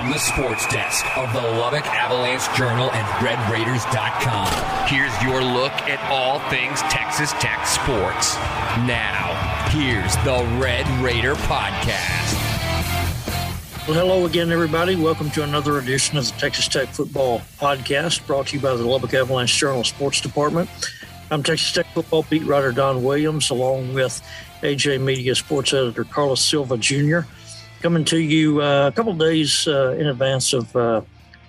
From the sports desk of the Lubbock Avalanche Journal and RedRaiders.com, here's your look at all things Texas Tech sports. Now, here's the Red Raider Podcast. Well, hello again, everybody. Welcome to another edition of the Texas Tech Football Podcast, brought to you by the Lubbock Avalanche Journal Sports Department. I'm Texas Tech football beat writer Don Williams, along with AJ Media sports editor Carlos Silva Jr coming to you uh, a couple days uh, in advance of uh,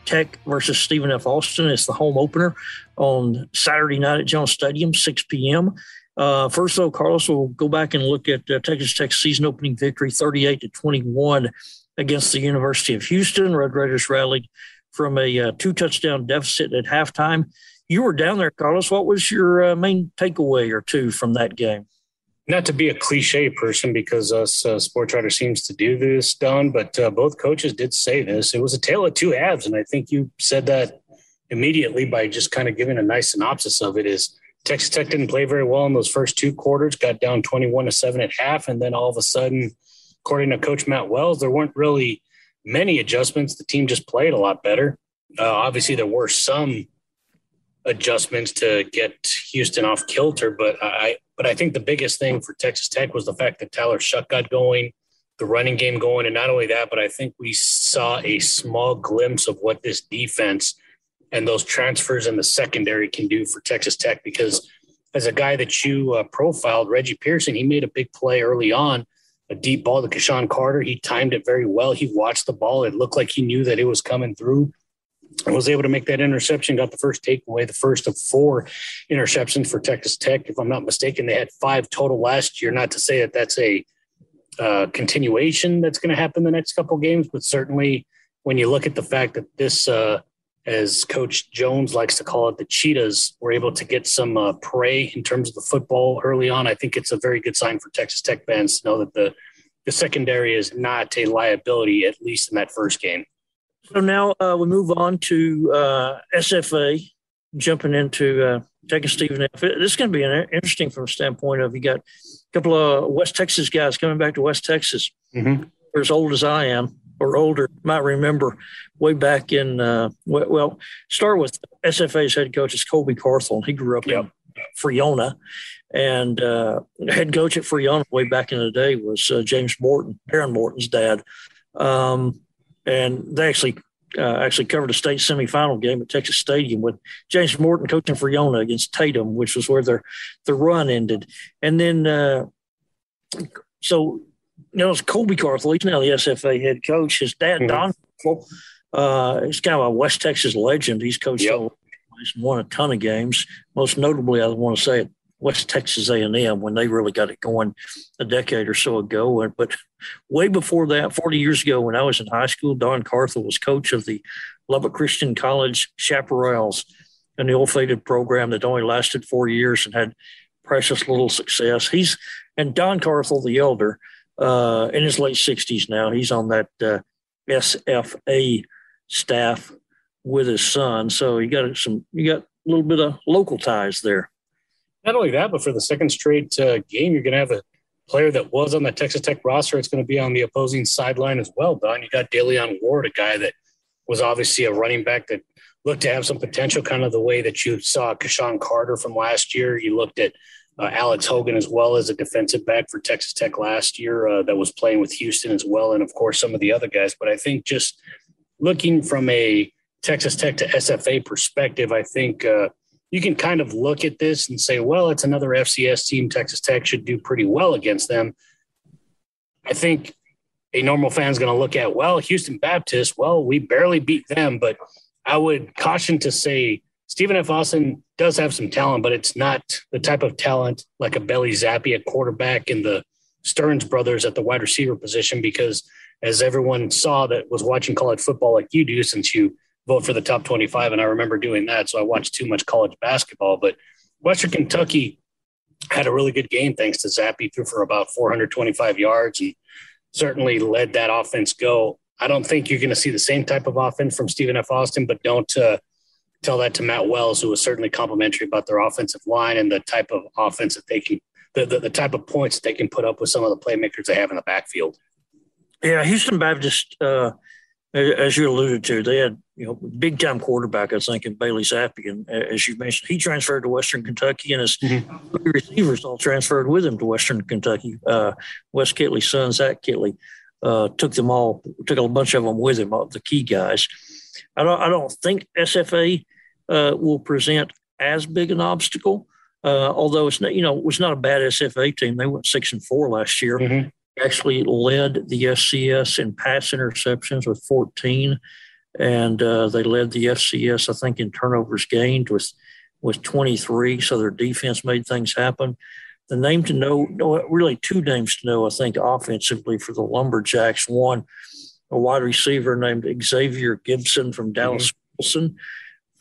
Tech versus Stephen F. Austin. It's the home opener on Saturday night at Jones Stadium, 6 p.m. Uh, first, though, Carlos we'll go back and look at uh, Texas Tech's season opening victory, 38 to 21, against the University of Houston. Red Raiders rallied from a uh, two touchdown deficit at halftime. You were down there, Carlos. What was your main takeaway or two from that game? Not to be a cliche person because us uh, sports writer seems to do this, Don, but uh, both coaches did say this. It was a tale of two halves, and I think you said that immediately by just kind of giving a nice synopsis of it. Is Texas Tech didn't play very well in those first two quarters, got down twenty-one to seven at half, and then all of a sudden, according to Coach Matt Wells, there weren't really many adjustments. The team just played a lot better. Uh, obviously, there were some adjustments to get Houston off kilter, but I but I think the biggest thing for Texas Tech was the fact that Tyler Shough got going, the running game going. And not only that, but I think we saw a small glimpse of what this defense and those transfers in the secondary can do for Texas Tech. Because as a guy that you uh, profiled, Reggie Pearson, he made a big play early on, a deep ball to KeSean Carter. He timed it very well. He watched the ball. It looked like he knew that it was coming through was able to make that interception, got the first takeaway, the first of four interceptions for Texas Tech. If I'm not mistaken, they had five total last year. Not to say that that's a uh, continuation that's going to happen the next couple games, but certainly when you look at the fact that this, uh, as Coach Jones likes to call it, the Cheetahs were able to get some uh, prey in terms of the football early on. I think it's a very good sign for Texas Tech fans to know that the the secondary is not a liability, at least in that first game. So now uh, we move on to uh, SFA, jumping into uh, taking Stephen F. This is going to be an, interesting from a standpoint of you got a couple of West Texas guys coming back to West Texas. Mm-hmm. They're as old as I am or older. Might remember way back in uh, well, start with SFA's head coach is Colby Carthel. He grew up yep. in Friona, and uh, head coach at Friona way back in the day was uh, James Morton, Aaron Morton's dad. Um, and they actually uh, actually covered a state semifinal game at Texas Stadium with James Morton coaching for Iona against Tatum, which was where their the run ended. And then, uh, so you know, it's Colby Carthel. He's now the SFA head coach. His dad, mm-hmm. Don Carthel, uh, he's kind of a West Texas legend. He's coached yep. all, he's won a ton of games. Most notably, I want to say West Texas A&M when they really got it going a decade or so ago. But way before that, 40 years ago, when I was in high school, Don Carthel was coach of the Lubbock Christian College Chaparrals, an ill-fated program that only lasted four years and had precious little success. He's and Don Carthel, the elder, uh, in his late 60s now. He's on that uh, SFA staff with his son, so you got some. You got a little bit of local ties there. Not only that, but for the second straight uh, game, you're going to have a player that was on the Texas Tech roster. It's going to be on the opposing sideline as well, Don. You got DeLeon Ward, a guy that was obviously a running back that looked to have some potential, kind of the way that you saw KeSean Carter from last year. You looked at uh, Alex Hogan as well as a defensive back for Texas Tech last year uh, that was playing with Houston as well, and of course some of the other guys. But I think just looking from a Texas Tech to SFA perspective, I think uh, you can kind of look at this and say, well, it's another FCS team. Texas Tech should do pretty well against them. I think a normal fan is going to look at, well, Houston Baptist, well, we barely beat them, but I would caution to say Stephen F. Austin does have some talent, but it's not the type of talent like a Bailey Zappe at quarterback and the Sterns brothers at the wide receiver position because as everyone saw that was watching college football like you do, since you vote for the top 25. And I remember doing that. So I watched too much college basketball. But Western Kentucky had a really good game thanks to Zappe, threw for about 425 yards and certainly led that offense go. I don't think you're going to see the same type of offense from Stephen F. Austin, but don't uh, tell that to Matt Wells, who was certainly complimentary about their offensive line and the type of offense that they can, the, the, the type of points that they can put up with some of the playmakers they have in the backfield. Yeah, Houston Baptist, uh, as you alluded to, they had you know big time quarterback. I think in Bailey Zappe, and as you mentioned, he transferred to Western Kentucky, and his mm-hmm. receivers all transferred with him to Western Kentucky. Uh, Wes Kittley's son, Zach Kittley, uh, took them all, took a bunch of them with him, the key guys. I don't, I don't think SFA uh, will present as big an obstacle. Uh, although it's not, you know, it was not a bad SFA team. They went six and four last year. Mm-hmm actually led the FCS in pass interceptions with 14, and uh, they led the FCS, I think, in turnovers gained with with 23. So their defense made things happen. The name to know, really two names to know, I think, offensively for the Lumberjacks. One, a wide receiver named Xavier Gibson from Dallas mm-hmm. Wilson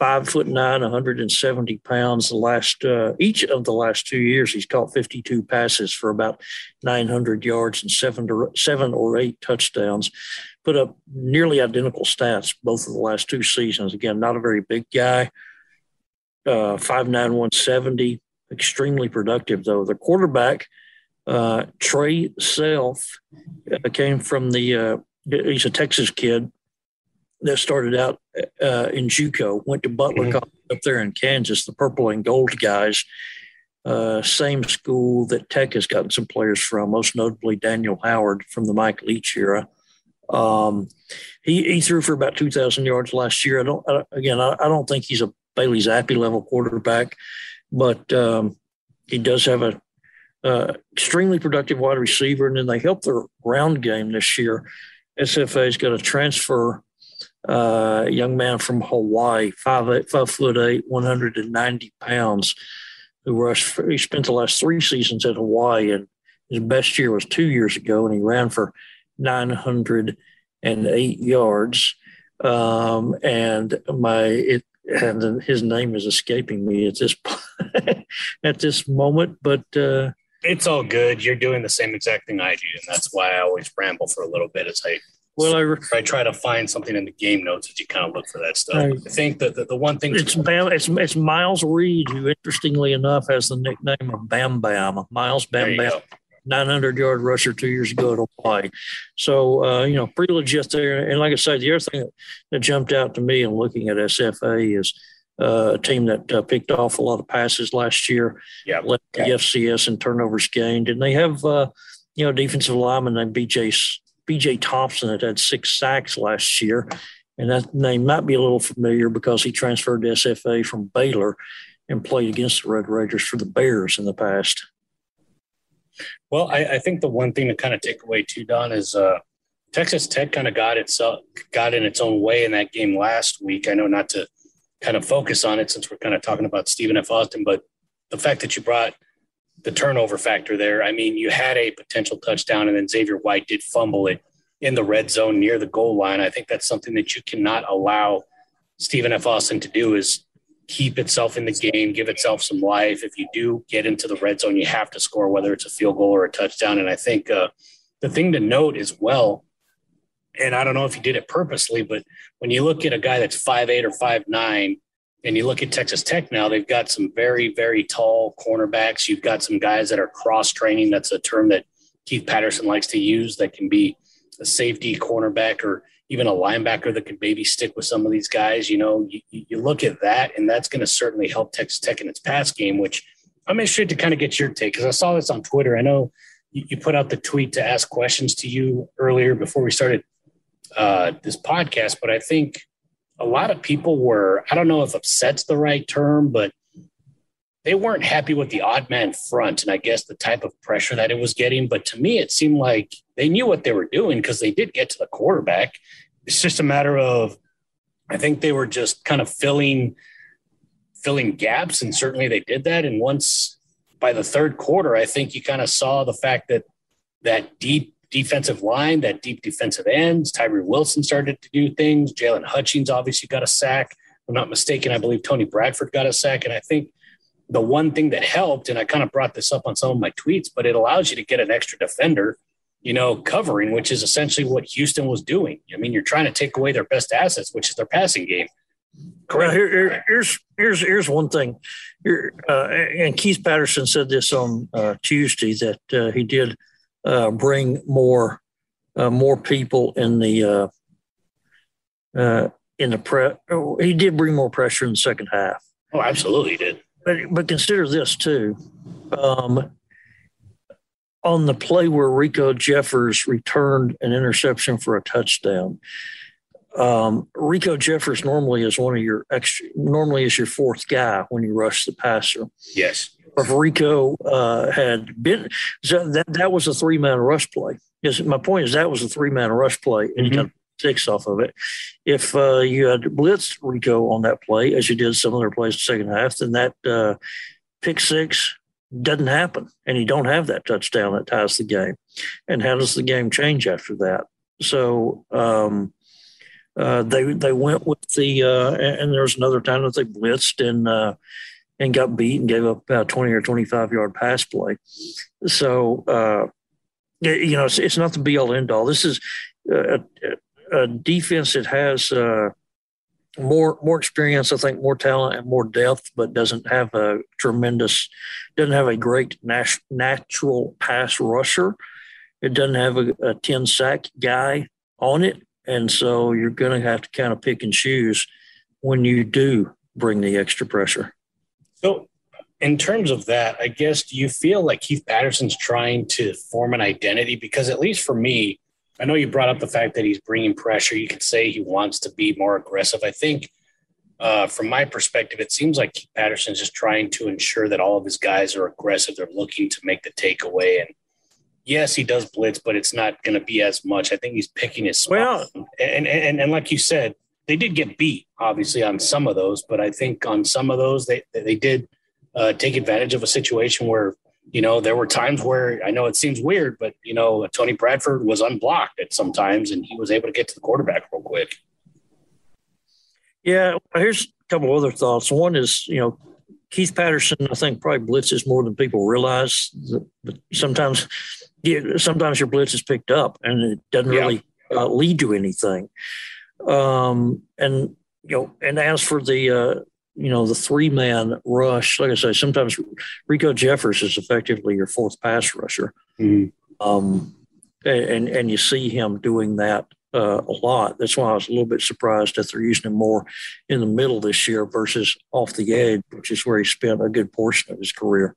five foot nine, 170 pounds. The last uh, each of the last two years, he's caught 52 passes for about 900 yards and seven seven or eight touchdowns. Put up nearly identical stats both of the last two seasons. Again, not a very big guy. Uh, five 170. Extremely productive though. The quarterback. Uh, Trae Self uh, came from the, uh, he's a Texas kid, that started out uh, in JUCO, went to Butler mm-hmm. College up there in Kansas, the purple and gold guys. Uh, same school that Tech has gotten some players from, most notably Daniel Howard from the Mike Leach era. Um, he, he threw for about 2,000 yards last year. I don't, I, again, I, I, don't think he's a Bailey Zappe level quarterback, but um, he does have a uh, extremely productive wide receiver. And then they helped their ground game this year. SFA's got a transfer uh, young man from Hawaii, five eight, five foot eight, 190 pounds, who rushed. For, he spent the last three seasons at Hawaii, and his best year was two years ago, and he ran for 908 yards. Um, and my it and his name is escaping me at this at this moment, but. Uh, it's all good. You're doing the same exact thing I do, and that's why I always ramble for a little bit as I well, I, I try to find something in the game notes as you kind of look for that stuff. I, I think that the, the, one thing it's Bam, it's it's Miles Reed who, interestingly enough, has the nickname of Bam Bam. Miles Bam Bam, 900 yard rusher two years ago at Hawaii. So uh, you know, pretty legit there. And like I said, the other thing that, that jumped out to me in looking at SFA is uh, a team that uh, picked off a lot of passes last year. Yeah, led the FCS and turnovers gained, and they have uh, you know defensive lineman named BJ BJ Thompson that had six sacks last year. And that name might be a little familiar because he transferred to SFA from Baylor and played against the Red Raiders for the Bears in the past. Well, I, I think the one thing to kind of take away too, Don, is uh, Texas Tech kind of got itself got in its own way in that game last week. I know not to kind of focus on it since we're kind of talking about Stephen F. Austin, but the fact that you brought – the turnover factor there. I mean, you had a potential touchdown, and then Xavier White did fumble it in the red zone near the goal line. I think that's something that you cannot allow Stephen F. Austin to do is keep itself in the game, give itself some life. If you do get into the red zone, you have to score, whether it's a field goal or a touchdown. And I think uh, the thing to note as well, and I don't know if he did it purposely, but when you look at a guy that's five eight or five nine and you look at Texas Tech now, they've got some very, very tall cornerbacks. You've got some guys that are cross training. That's a term that Keith Patterson likes to use that can be a safety cornerback or even a linebacker that can maybe stick with some of these guys. You know, you, you look at that, and that's going to certainly help Texas Tech in its pass game, which I'm interested to kind of get your take because I saw this on Twitter. I know you, you, put out the tweet to ask questions to you earlier before we started uh, this podcast, but I think a lot of people were, I don't know if upset's the right term, but they weren't happy with the odd man front and I guess the type of pressure that it was getting. But to me, it seemed like they knew what they were doing because they did get to the quarterback. It's just a matter of, I think they were just kind of filling filling gaps, and certainly they did that. And once by the third quarter, I think you kind of saw the fact that that deep defensive line, that deep defensive ends. Tyree Wilson started to do things. Jaylon Hutchings obviously got a sack. If I'm not mistaken, I believe Tony Bradford got a sack. And I think the one thing that helped, and I kind of brought this up on some of my tweets, but it allows you to get an extra defender, you know, covering, which is essentially what Houston was doing. I mean, you're trying to take away their best assets, which is their passing game. Well, here, here, here's here's here's one thing, here, uh, and Keith Patterson said this on uh, Tuesday that uh, he did uh, bring more uh, more people in the uh, in the pre. He did bring more pressure in the second half. Oh, absolutely, he did. But but consider this too. Um, on the play where Riko Jeffers returned an interception for a touchdown, um, Riko Jeffers normally is one of your extra, normally is your fourth guy when you rush the passer. Yes. If Riko uh, had been, so that, that was a three man rush play. Yes, my point is that was a three man rush play, and mm-hmm. you got six off of it. If uh, you had blitzed Riko on that play, as you did some other plays in the second half, then that uh, pick six doesn't happen, and you don't have that touchdown that ties the game. And how does the game change after that? So um, uh, they they went with the uh, and there was another time that they blitzed and uh, and got beat and gave up about twenty or twenty five yard pass play. So uh, you know it's, it's not the be all end all. This is a, a defense that has uh, more more experience, I think, more talent and more depth, but doesn't have a tremendous, doesn't have a great nat- natural pass rusher. It doesn't have a, a ten sack guy on it and so you're going to have to kind of pick and choose when you do bring the extra pressure. So, in terms of that, I guess, do you feel like Keith Patterson's trying to form an identity? Because, at least for me, I know you brought up the fact that he's bringing pressure. You could say he wants to be more aggressive. I think, uh, from my perspective, it seems like Keith Patterson's just trying to ensure that all of his guys are aggressive. They're looking to make the takeaway. And yes, he does blitz, but it's not going to be as much. I think he's picking his spot. Well, and, and and like you said, they did get beat obviously on some of those, but I think on some of those they they did uh, take advantage of a situation where you know there were times where I know it seems weird, but you know Tony Bradford was unblocked at some times, and he was able to get to the quarterback real quick. Yeah, here's a couple other thoughts. One is you know Keith Patterson, I think probably blitzes more than people realize. But sometimes you, sometimes your blitz is picked up and it doesn't yeah. really uh, lead to anything. Um, and you know, and as for the uh, you know the three man rush, like I say, sometimes Riko Jeffers is effectively your fourth pass rusher. Mm-hmm. Um, and and you see him doing that uh, a lot. That's why I was a little bit surprised that they're using him more in the middle this year versus off the edge, which is where he spent a good portion of his career.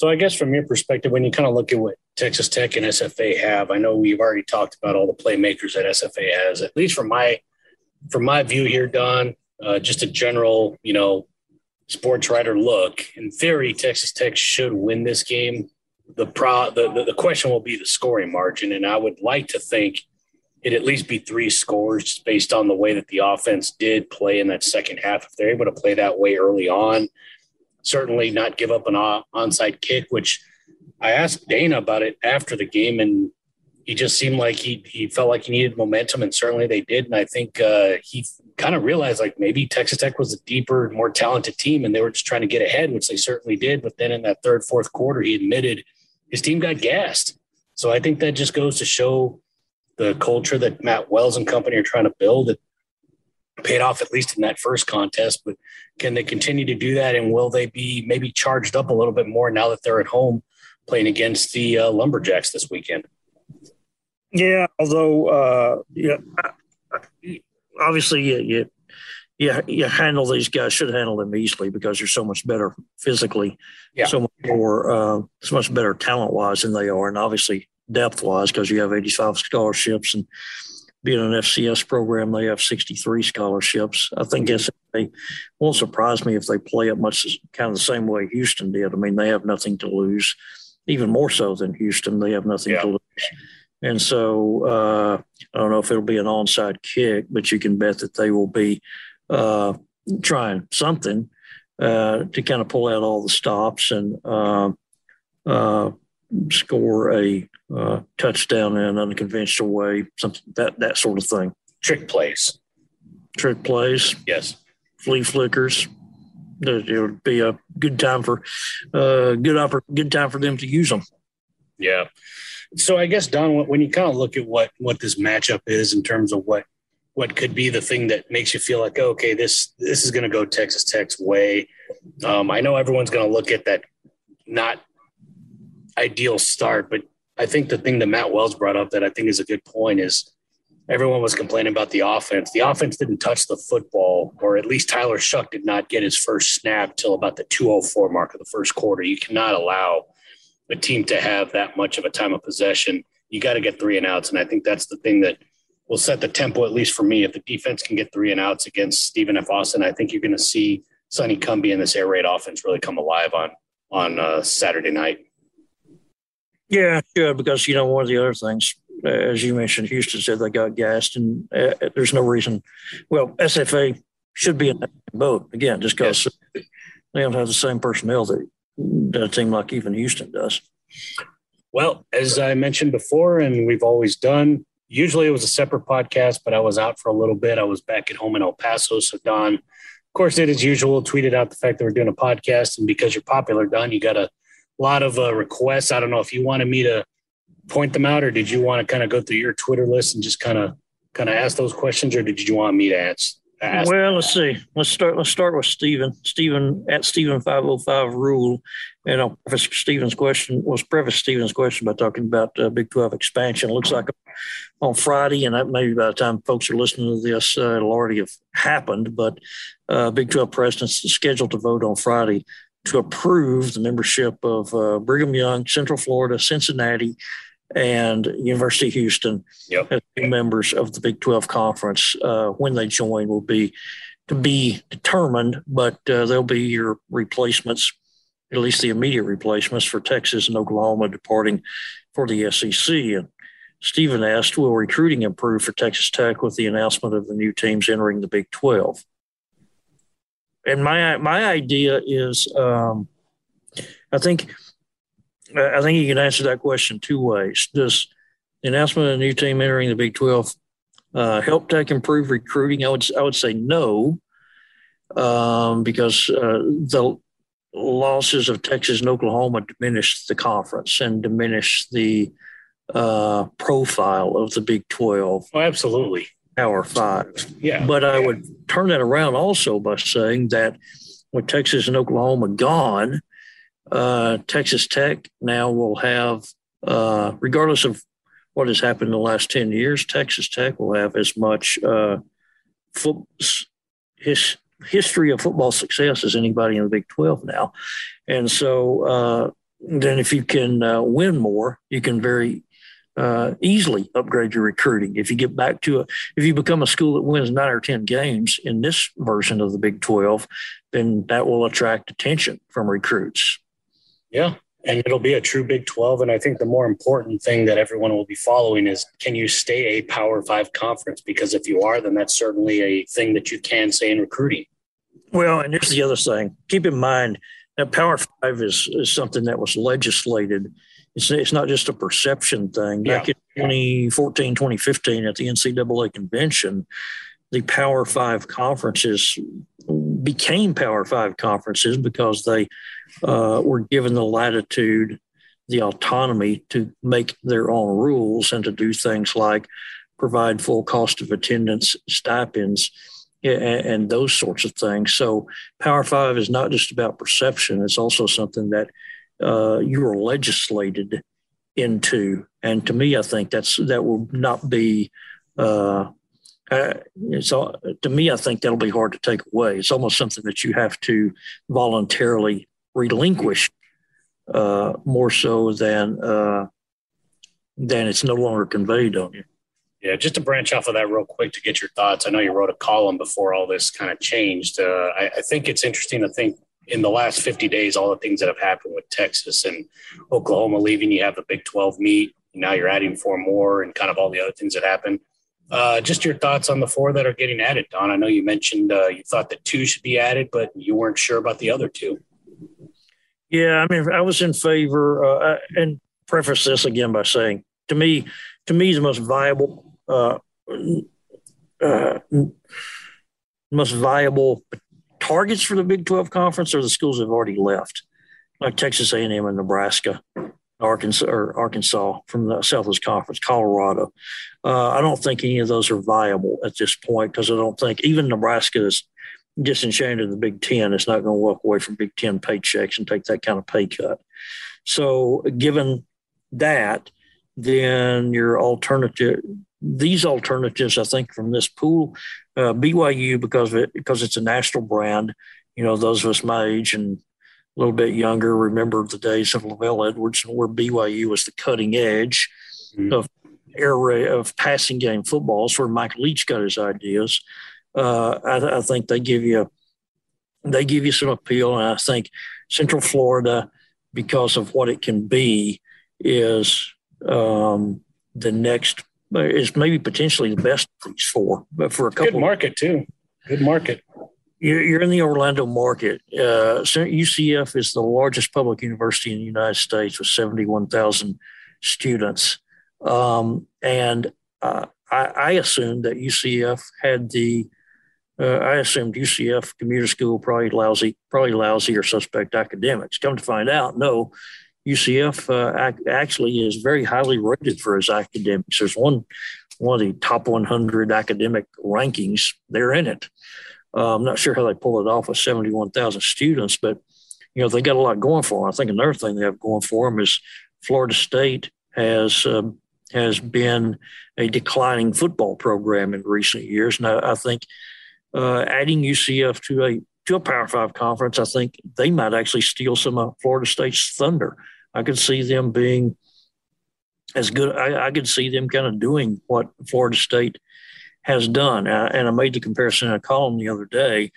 So I guess from your perspective, when you kind of look at what Texas Tech and SFA have, I know we've already talked about all the playmakers that SFA has. At least from my from my view here, Don, uh, just a general, you know, sports writer look. In theory, Texas Tech should win this game. The pro the, the, the question will be the scoring margin, and I would like to think it at least be three scores based on the way that the offense did play in that second half. If they're able to play that way early on, certainly not give up an onside kick, which I asked Dana about it after the game, and he just seemed like he he felt like he needed momentum, and certainly they did. And I think uh, he kind of realized like maybe Texas Tech was a deeper, more talented team, and they were just trying to get ahead, which they certainly did. But then in that third, fourth quarter, he admitted his team got gassed. So I think that just goes to show the culture that Matt Wells and company are trying to build paid off at least in that first contest. But can they continue to do that? And will they be maybe charged up a little bit more now that they're at home playing against the uh, Lumberjacks this weekend? Yeah, although uh, yeah, obviously you, you you you handle these guys should handle them easily because they're so much better physically, yeah. so much more, uh, so much better talent wise than they are, and obviously depth wise because you have 85 scholarships and being an FCS program, they have 63 scholarships. I think it won't surprise me if they play it much kind of the same way Houston did. I mean, they have nothing to lose, even more so than Houston. They have nothing yeah. to lose. And so uh, I don't know if it'll be an onside kick, but you can bet that they will be uh, trying something uh, to kind of pull out all the stops and uh, uh, score a uh, touchdown in an unconventional way, something that that sort of thing. Trick plays. Trick plays. Yes. Flea flickers. It would be a good time for uh, good oppor- good time for them to use them. Yeah. So I guess Don, when you kind of look at what what this matchup is in terms of what what could be the thing that makes you feel like okay, this this is going to go Texas Tech's way. Um, I know everyone's going to look at that not ideal start, but I think the thing that Matt Wells brought up that I think is a good point is everyone was complaining about the offense. The offense didn't touch the football, or at least Tyler Shough did not get his first snap till about the 204 mark of the first quarter. You cannot allow a team to have that much of a time of possession. You got to get three and outs. And I think that's the thing that will set the tempo, at least for me. If the defense can get three and outs against Stephen F. Austin, I think you're going to see Sonny Cumbie and this air raid offense really come alive on on uh, Saturday night. Yeah, yeah, because you know one of the other things as you mentioned, Houston said they got gassed, and uh, there's no reason. Well, SFA should be in that boat again, just because yes. they don't have the same personnel that, that a team like even Houston does. Well, as I mentioned before, and we've always done, usually it was a separate podcast, but I was out for a little bit. I was back at home in El Paso. So Don, of course, did as usual, tweeted out the fact that we're doing a podcast. And because you're popular, Don, you got a lot of uh, requests. I don't know if you wanted me to point them out, or did you want to kind of go through your Twitter list and just kind of kind of ask those questions, or did you want me to ask? ask well, let's see. Let's start. Let's start with Stephen. Stephen at Stephen five hundred five rule, and I'll preface Stephen's question was preface Stephen's question by talking about uh, Big Twelve expansion. It looks like on Friday, and that maybe by the time folks are listening to this, uh, it'll already have happened. But uh, Big Twelve presidents scheduled to vote on Friday to approve the membership of uh, Brigham Young, Central Florida, Cincinnati, and University of Houston yep. as members of the Big 12 conference. Uh, when they join will be to be determined, but uh, they'll be your replacements, at least the immediate replacements for Texas and Oklahoma departing for the SEC. And Stephen asked, will recruiting improve for Texas Tech with the announcement of the new teams entering the Big 12? And my my idea is, um, I think – I think you can answer that question two ways. Does the announcement of a new team entering the Big 12 uh, help Tech improve recruiting? I would I would say no, um, because uh, the losses of Texas and Oklahoma diminished the conference and diminished the uh, profile of the Big 12. Oh, absolutely. Power five. Yeah. But I would turn that around also by saying that with Texas and Oklahoma gone, uh, Texas Tech now will have, uh, regardless of what has happened in the last 10 years, Texas Tech will have as much uh, foot, his, history of football success as anybody in the Big 12 now. And so uh, then if you can uh, win more, you can very uh, easily upgrade your recruiting. If you get back to a, if you become a school that wins nine or 10 games in this version of the Big 12, then that will attract attention from recruits. Yeah. And it'll be a true Big 12. And I think the more important thing that everyone will be following is can you stay a Power Five conference? Because if you are, then that's certainly a thing that you can say in recruiting. Well, and here's the other thing keep in mind that Power Five is, is something that was legislated. It's, it's not just a perception thing. Back yeah. in 2014, 2015 at the NCAA convention, the Power Five conferences became Power Five conferences because they uh, were given the latitude, the autonomy to make their own rules and to do things like provide full cost of attendance stipends and, and those sorts of things. So Power Five is not just about perception; it's also something that uh, you are legislated into. And to me, I think that's that will not be uh, uh, it's to me, I think that'll be hard to take away. It's almost something that you have to voluntarily relinquish uh, more so than uh, than it's no longer conveyed on you. Yeah, just to branch off of that real quick to get your thoughts. I know you wrote a column before all this kind of changed. Uh, I, I think it's interesting to think in the last 50 days, all the things that have happened with Texas and Oklahoma leaving, you have the Big 12 meet. Now you're adding four more and kind of all the other things that happened. Uh, just your thoughts on the four that are getting added, Don. I know you mentioned uh, you thought that two should be added, but you weren't sure about the other two. Yeah, I mean, I was in favor, uh, and preface this again by saying, to me, to me, the most viable, uh, uh, most viable targets for the Big 12 conference are the schools that have already left, like Texas A&M and Nebraska, Arkansas or Arkansas from the Southwest Conference, Colorado. Uh, I don't think any of those are viable at this point because I don't think even Nebraska is disenchanted the Big Ten. It's not going to walk away from Big Ten paychecks and take that kind of pay cut. So, given that, then your alternative, these alternatives, I think, from this pool, uh, BYU because it, because it's a national brand. You know, those of us my age and a little bit younger remember the days of LaVell Edwards, and where BYU was the cutting edge mm-hmm. of air of passing game football. It's where Mike Leach got his ideas. Uh, I, I, think they give you they give you some appeal, and I think Central Florida, because of what it can be, is um, the next is maybe potentially the best of these four. But for a couple, good market too. Good market. You're, in the Orlando market. Uh, UCF is the largest public university in the United States with 71,000 students. Um, and uh, I, I assumed that UCF had the uh, I assumed UCF commuter school probably lousy, probably lousy or suspect academics. Come to find out, no, UCF uh, actually is very highly rated for its academics. There's one one of the top 100 academic rankings. They're in it. Uh, I'm not sure how they pull it off with 71,000 students, but you know they got a lot going for them. I think another thing they have going for them is Florida State has um, has been a declining football program in recent years, and I, I think uh, adding UCF to a to a Power Five conference, I think they might actually steal some of Florida State's thunder. I could see them being as good. I, I could see them kind of doing what Florida State has done. And I made the comparison in a column the other day.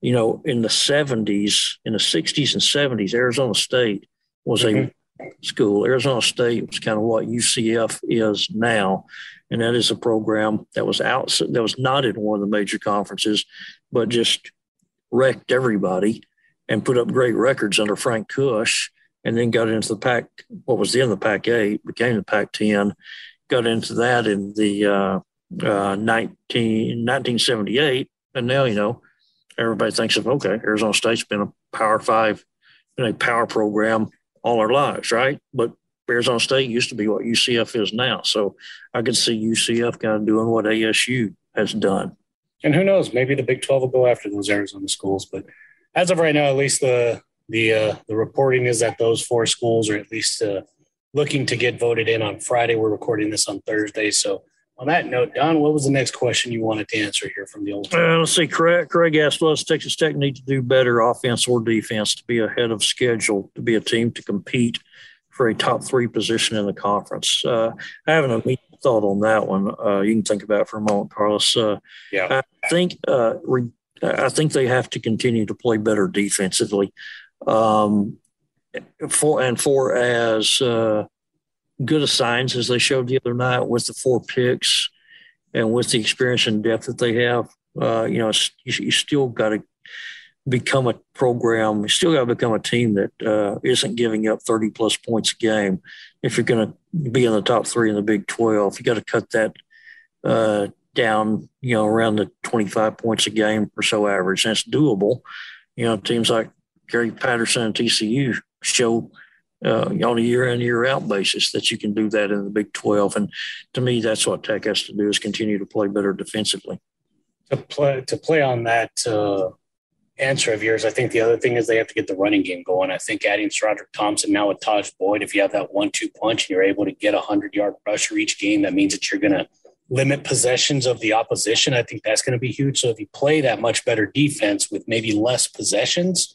You know, in the 70s, in the 60s and 70s, Arizona State was mm-hmm. a school. Arizona State was kind of what UCF is now and that is a program that was out that was not in one of the major conferences, but just wrecked everybody and put up great records under Frank Kush, and then got into the Pac, What was then the Pac Eight became the Pac Ten. Got into that in the uh, uh, 19, 1978, and now you know everybody thinks of okay, Arizona State's been a Power Five, been a power program all our lives, right? But Arizona State used to be what UCF is now. So I could see UCF kind of doing what ASU has done. And who knows? Maybe the Big Twelve will go after those Arizona schools. But as of right now, at least the the uh, the reporting is that those four schools are at least uh, looking to get voted in on Friday. We're recording this on Thursday, so on that note, Don, what was the next question you wanted to answer here from the old? Uh, let's see. Craig, Craig asked, "Does Texas Tech need to do better, offense or defense, to be ahead of schedule, to be a team to compete for a top three position in the conference. Uh, I have an immediate thought on that one. Uh, you can think about it for a moment, Carlos. Uh, yeah, I think uh, re- I think they have to continue to play better defensively. Um, for and for as uh, good a signs as they showed the other night with the four picks and with the experience and depth that they have, uh, you know, you, you still got to become a program. You still got to become a team that uh, not giving up 30 plus points a game. If you're going to be in the top three in the Big 12, you got to cut that uh, down, you know, around the 25 points a game or so average. It's doable. You know, teams like Gary Patterson TCU show uh, on a year in, year out basis that you can do that in the Big 12. And to me, that's what Tech has to do is continue to play better defensively. To play, to play on that, uh answer of yours. I think the other thing is they have to get the running game going. I think adding SaRodorick Thompson now with Tajh Boyd, if you have that one-two punch and you're able to get a hundred-yard rusher each game, that means that you're going to limit possessions of the opposition. I think that's going to be huge. So if you play that much better defense with maybe less possessions,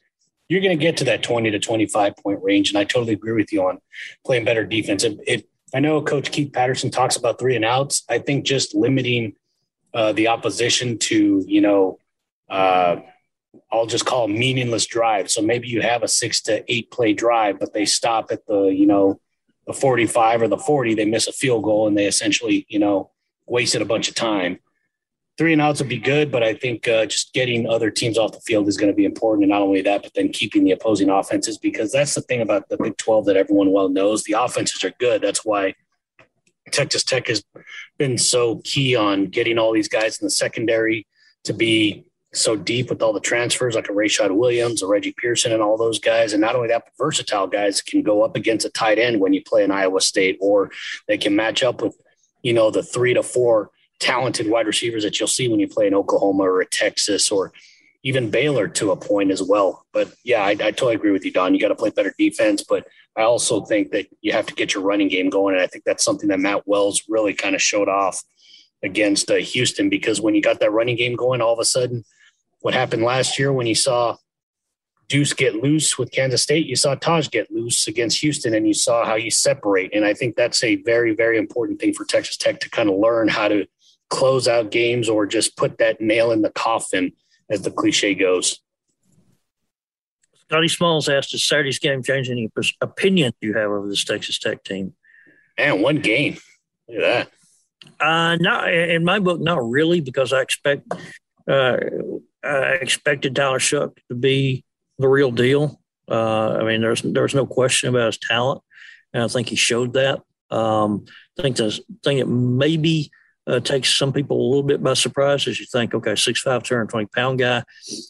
you're going to get to that 20 to 25 point range. And I totally agree with you on playing better defense. It, it, I know Coach Keith Patterson talks about three and outs. I think just limiting uh, the opposition to, you know, uh, I'll just call meaningless drive. So maybe you have a six to eight play drive, but they stop at the, you know, the 45 or the 40, they miss a field goal and they essentially, you know, wasted a bunch of time. Three and outs would be good, but I think uh, just getting other teams off the field is going to be important. And not only that, but then keeping the opposing offenses because that's the thing about the Big 12 that everyone well knows. The offenses are good. That's why Texas Tech has been so key on getting all these guys in the secondary to be so deep with all the transfers, like a Rayshad Williams, a Reggie Pearson, and all those guys. And not only that, but versatile guys can go up against a tight end when you play in Iowa State, or they can match up with, you know, the three to four talented wide receivers that you'll see when you play in Oklahoma or Texas or even Baylor to a point as well. But yeah, I, I totally agree with you, Don. You got to play better defense, but I also think that you have to get your running game going. And I think that's something that Matt Wells really kind of showed off against uh, Houston because when you got that running game going, all of a sudden, what happened last year when you saw Deuce get loose with Kansas State, you saw Taj get loose against Houston, and you saw how you separate. And I think that's a very, very important thing for Texas Tech to kind of learn how to close out games or just put that nail in the coffin, as the cliche goes. Scotty Smalls asked, "Does Saturday's game change any opinion you have over this Texas Tech team?" And one game. Look at that. Uh, not in my book, not really, because I expect uh, I expected Tyler Shough to be the real deal. Uh, I mean, there's there's no question about his talent, and I think he showed that. Um, I think the thing that maybe uh, takes some people a little bit by surprise as you think, okay, 6'5", 220 pound guy,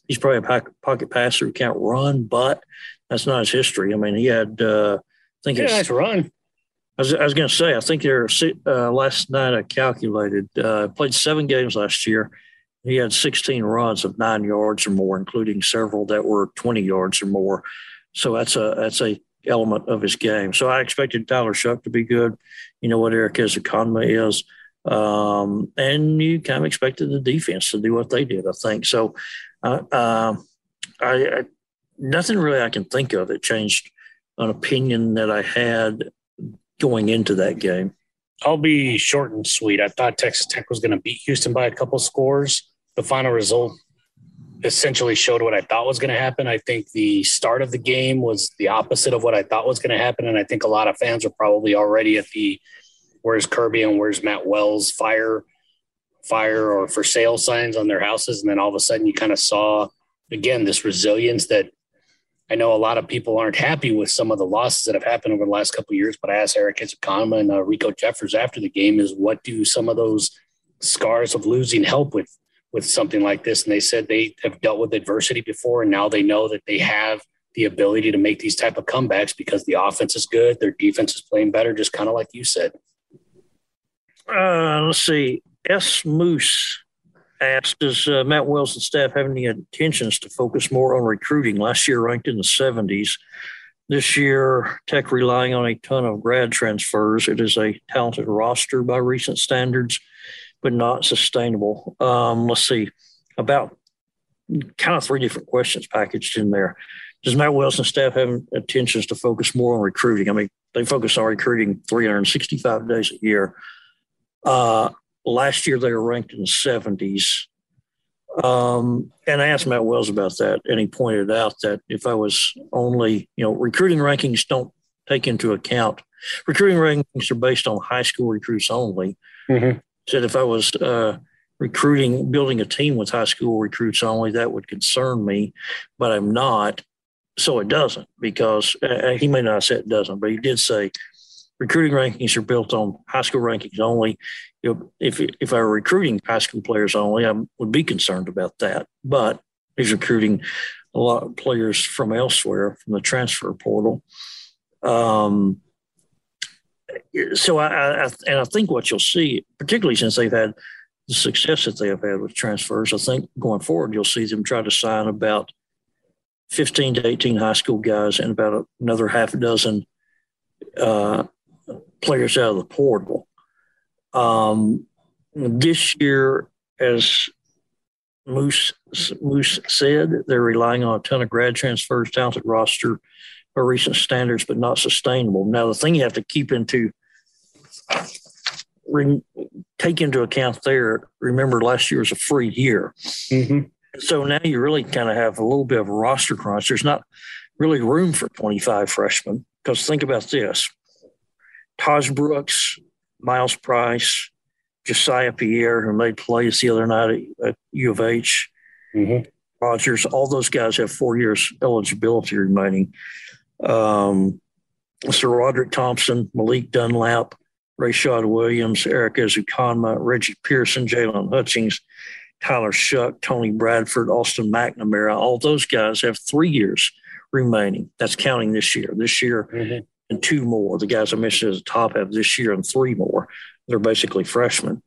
he's probably a pocket passer who can't run, but that's not his history. I mean, he had, uh, I think, yeah, nice run. I was, I was going to say, I think there uh, last night I calculated uh, played seven games last year. He had 16 runs of nine yards or more, including several that were 20 yards or more. So that's a that's a element of his game. So I expected Tyler Shough to be good. You know what Erik Ezukanma is. Um, and you kind of expected the defense to do what they did, I think. So, uh, uh, I, I, nothing really I can think of that changed an opinion that I had going into that game. I'll be short and sweet. I thought Texas Tech was going to beat Houston by a couple scores. The final result essentially showed what I thought was going to happen. I think the start of the game was the opposite of what I thought was going to happen. And I think a lot of fans were probably already at the where's Kirby and where's Matt Wells fire fire or for sale signs on their houses and then all of a sudden you kind of saw again this resilience that I know a lot of people aren't happy with some of the losses that have happened over the last couple years, but I asked Erik Ezukanma and uh, Riko Jeffers after the game is what do some of those scars of losing help with with something like this? And they said they have dealt with adversity before, and now they know that they have the ability to make these type of comebacks because the offense is good, their defense is playing better, just kind of like you said. Uh, let's see. S. Moose asked, Does uh, Matt Wells and staff have any intentions to focus more on recruiting? Last year, ranked in the 70s. This year, Tech relying on a ton of grad transfers. It is a talented roster by recent standards, but not sustainable. Um, let's see. About kind of three different questions packaged in there. Does Matt Wells and staff have intentions to focus more on recruiting? I mean, they focus on recruiting 365 days a year. Uh, last year they were ranked in the 70s. Um, and I asked Matt Wells about that, and he pointed out that if I was only, you know, recruiting rankings don't take into account recruiting rankings are based on high school recruits only. Mm-hmm. Said if I was uh, recruiting, building a team with high school recruits only, that would concern me, but I'm not. So it doesn't because uh, he may not have said it doesn't, but he did say recruiting rankings are built on high school rankings only. You know, if if I were recruiting high school players only, I would be concerned about that. But he's recruiting a lot of players from elsewhere from the transfer portal. Um, so I, I, and I think what you'll see, particularly since they've had the success that they have had with transfers, I think going forward you'll see them try to sign about 15 to 18 high school guys and about another half a dozen uh, players out of the portal. Um, this year, as Moose Moose said, they're relying on a ton of grad transfers, talented roster, or recent standards, but not sustainable. Now, the thing you have to keep into re, take into account there. Remember, last year was a free year, mm-hmm. so now you really kind of have a little bit of a roster crunch. There's not really room for 25 freshmen because think about this: Tahj Brooks, Myles Price, Josiah Pierre, who made plays the other night at U of H. Mm-hmm. Rogers, all those guys have four years eligibility remaining. Um, SaRodorick Thompson, Malik Dunlap, Rayshad Williams, Erik Ezukanma, Reggie Pearson, Jaylon Hutchings, Tyler Shough, Tony Bradford, Austin McNamara. All those guys have three years remaining. That's counting this year. This year mm-hmm. And two more. The guys I mentioned at the top have this year and three more. They're basically freshmen.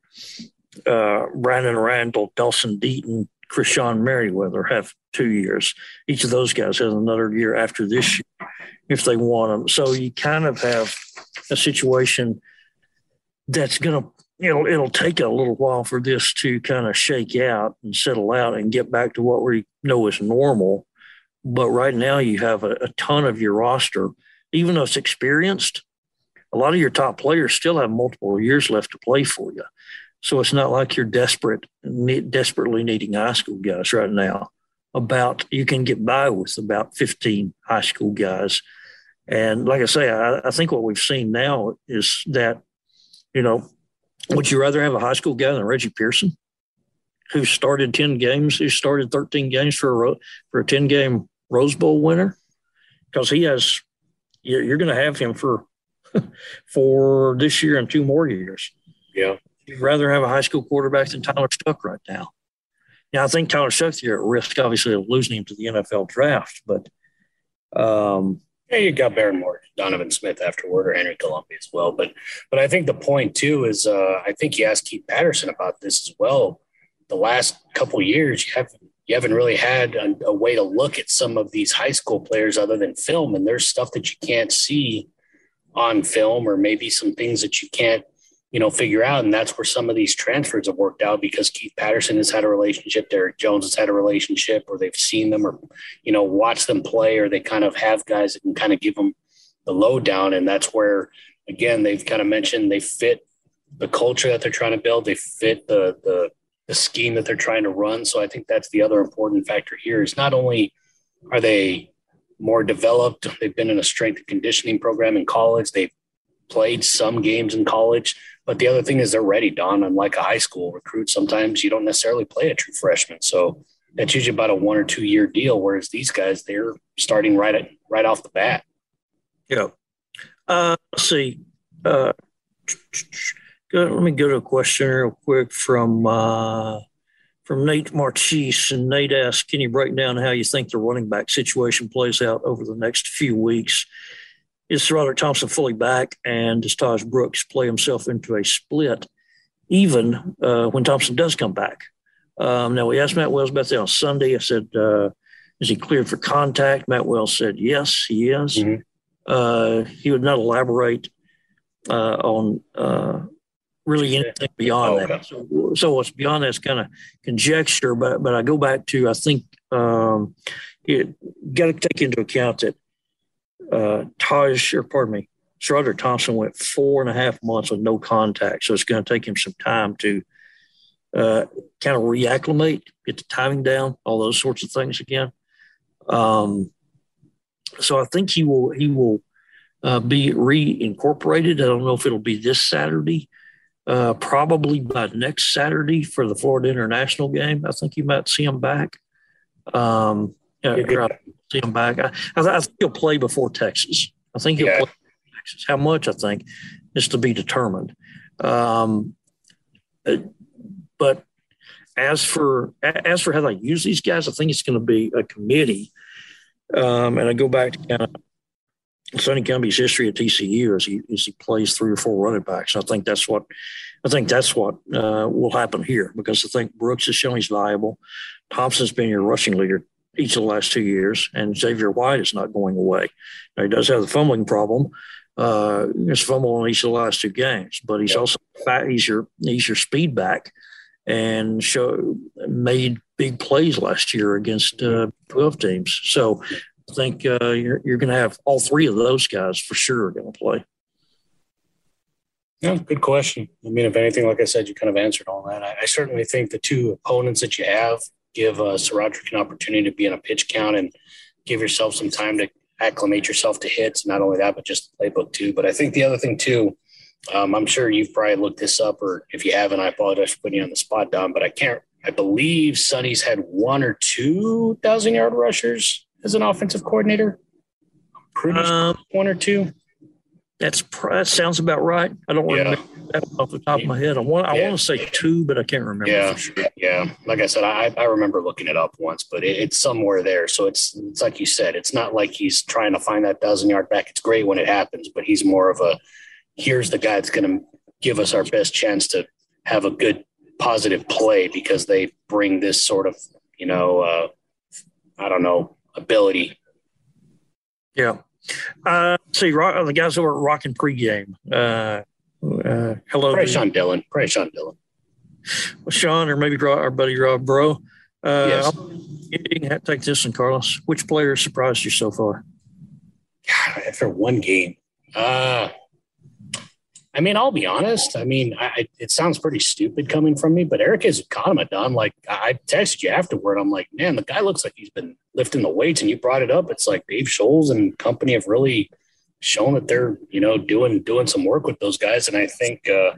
Uh, Brandon Randall, Dawson Deaton, Krishon Merriweather have two years. Each of those guys has another year after this year if they want them. So you kind of have a situation that's going to it'll it'll take a little while for this to kind of shake out and settle out and get back to what we know is normal. But right now, you have a, a ton of your roster, even though it's experienced. A lot of your top players still have multiple years left to play for you. So it's not like you're desperate, desperately needing high school guys right now. About you can get by with about 15 high school guys. And like I say, I, I think what we've seen now is that, you know, would you rather have a high school guy than Reggie Pearson, who started 10 games, who started 13 games for a, for a 10 game Rose Bowl winner? Because he has, you're, you're going to have him for, for this year and two more years. Yeah you'd rather have a high school quarterback than Tyler Shough right now. Now, I think Tyler Shough, you're at risk, obviously, of losing him to the NFL draft, but. Um, yeah, you got Behren Morton, Donovan Smith afterward, or Henry Colombi as well. But, but I think the point too is, uh, I think you asked Keith Patterson about this as well. The last couple years, you haven't you haven't really had a, a, way to look at some of these high school players other than film, and there's stuff that you can't see on film, or maybe some things that you can't you know, figure out. And that's where some of these transfers have worked out because Keith Patterson has had a relationship, Derek Jones has had a relationship, or they've seen them or, you know, watch them play, or they kind of have guys that can kind of give them the lowdown. And that's where, again, they've kind of mentioned they fit the culture that they're trying to build, they fit the, the, the scheme that they're trying to run. So I think that's the other important factor here is not only are they more developed, they've been in a strength and conditioning program in college, they've played some games in college, but the other thing is they're ready, Don. Unlike a high school recruit, sometimes you don't necessarily play a true freshman. So that's usually about a one or two year deal. Whereas these guys, they're starting right at, right off the bat. Yeah. Uh, let's see. Uh, let me go to a question real quick from uh, from Nate Marchese. And Nate asks, can you break down how you think the running back situation plays out over the next few weeks? is SaRodorick Thompson fully back, and does Tahj Brooks play himself into a split, even uh, when Thompson does come back? Um, now, we asked Matt Wells about that on Sunday. I said, uh, is he cleared for contact? Matt Wells said, yes, he is. Mm-hmm. Uh, he would not elaborate uh, on uh, really anything beyond oh, that. So, so, what's beyond that is kind of conjecture, but, but I go back to, I think, um, you got to take into account that uh, Tahj, or pardon me, SaRodorick Thompson went four and a half months with no contact. So it's going to take him some time to uh, kind of reacclimate, get the timing down, all those sorts of things again. Um, so I think he will he will uh, be reincorporated. I don't know if it'll be this Saturday, uh, probably by next Saturday for the Florida International game. I think you might see him back. Um, yeah, see him back. I, I, think he'll play before Texas. I think he'll yeah. play Texas. How much I think is to be determined. Um, but as for as for how they use these guys, I think it's going to be a committee. Um, and I go back to kind of Sonny Cumbie's history at TCU is he as he plays three or four running backs. I think that's what I think that's what uh, will happen here because I think Brooks has shown he's viable. Thompson's been your rushing leader each of the last two years, and Xavier White is not going away. Now, he does have the fumbling problem. Uh, he's fumbled in each of the last two games, but he's also fat. He's your he's your speed back, and show made big plays last year against uh, 12 teams. So think uh, you're you're going to have all three of those guys for sure going to play. Yeah, good question. I mean, if anything, like I said, you kind of answered all that. I, I certainly think the two opponents that you have give uh, SaRodorick an opportunity to be in a pitch count and give yourself some time to acclimate yourself to hits. Not only that, but just playbook too. But I think the other thing too, Um, I'm sure you've probably looked this up, or if you haven't, I apologize for putting you on the spot, Don. But I can't. I believe Sonny's had one or two thousand yard rushers as an offensive coordinator. Pretty um, one or two. That's that sounds about right. I don't yeah. remember that off the top of my head. I want I yeah. want to say two, but I can't remember. Yeah, sure. yeah. Like I said, I, I remember looking it up once, but it, it's somewhere there. So it's it's like you said, it's not like he's trying to find that thousand yard back. It's great when it happens, but he's more of a here's the guy that's going to give us our best chance to have a good positive play because they bring this sort of you know uh, I don't know ability. Yeah. Uh, see, rock, the guys over at Rockin' pregame. Uh, uh, hello, Probably Sean Dillon. Probably Sean Dillon. Well, Sean, or maybe draw our buddy Rob Bro. Uh, yes. You can take this one, Carlos. Which player surprised you so far? God, after one game, uh, I mean, I'll be honest. I mean, I, it sounds pretty stupid coming from me, but Erik Ezukanma done. Like, I texted you afterward. I'm like, man, the guy looks like he's been lifting the weights, and you brought it up. It's like Dave Scholz and company have really shown that they're, you know, doing doing some work with those guys. And I think uh,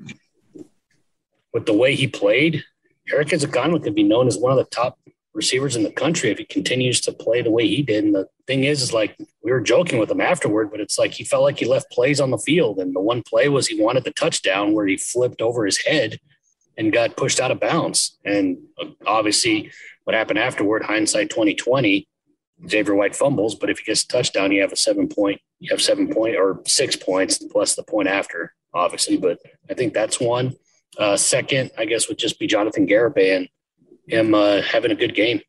with the way he played, Eric Erik Ezukanma could be known as one of the top receivers in the country if he continues to play the way he did. And the thing is, is like we were joking with him afterward, but it's like he felt like he left plays on the field. And the one play was he wanted the touchdown where he flipped over his head and got pushed out of bounds. And uh, obviously, what happened afterward, hindsight 2020, Xavier White fumbles, but if he gets a touchdown, you have a seven point, you have seven point or six points plus the point after, obviously. But I think that's one. Uh, second, I guess, would just be Jonathan Garibay and him uh, having a good game.